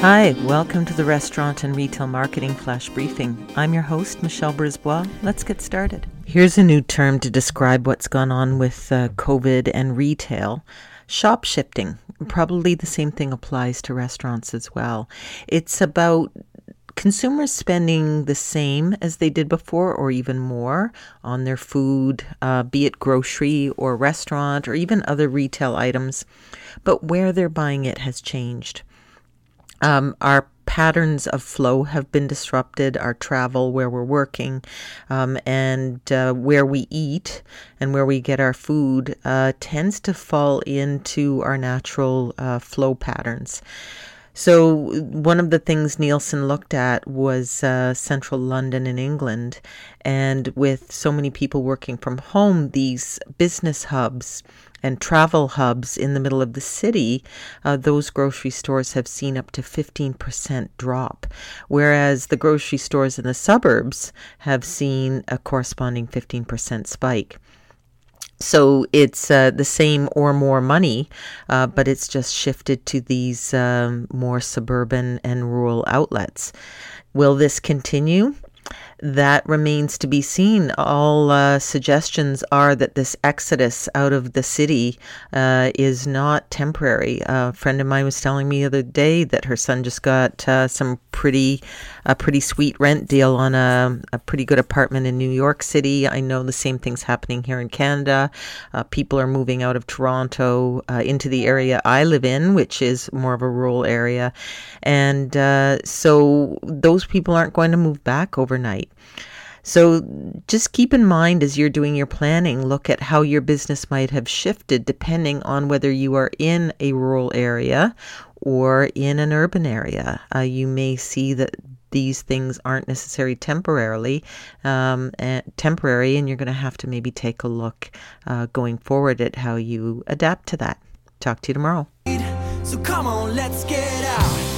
Hi, welcome to the Restaurant and Retail Marketing Flash Briefing. I'm your host, Michelle Brisbois. Let's get started. Here's a new term to describe what's gone on with uh, COVID and retail shop shifting. Probably the same thing applies to restaurants as well. It's about consumers spending the same as they did before or even more on their food, uh, be it grocery or restaurant or even other retail items, but where they're buying it has changed. Um, our patterns of flow have been disrupted, our travel, where we're working, um, and uh, where we eat and where we get our food uh, tends to fall into our natural uh, flow patterns. So, one of the things Nielsen looked at was uh, central London in England. And with so many people working from home, these business hubs and travel hubs in the middle of the city, uh, those grocery stores have seen up to 15% drop, whereas the grocery stores in the suburbs have seen a corresponding 15% spike. So it's uh, the same or more money, uh, but it's just shifted to these um, more suburban and rural outlets. Will this continue? that remains to be seen. All uh, suggestions are that this exodus out of the city uh, is not temporary. A friend of mine was telling me the other day that her son just got uh, some pretty, a pretty sweet rent deal on a, a, pretty good apartment in New York City. I know the same thing's happening here in Canada. Uh, people are moving out of Toronto uh, into the area I live in, which is more of a rural area, and uh, so those people aren't going to move back overnight. So just keep in mind as you're doing your planning, look at how your business might have shifted depending on whether you are in a rural area or in an urban area. Uh, you may see that these things aren't necessarily temporarily um, and temporary, and you're going to have to maybe take a look uh, going forward at how you adapt to that. Talk to you tomorrow. So come on, let's get out.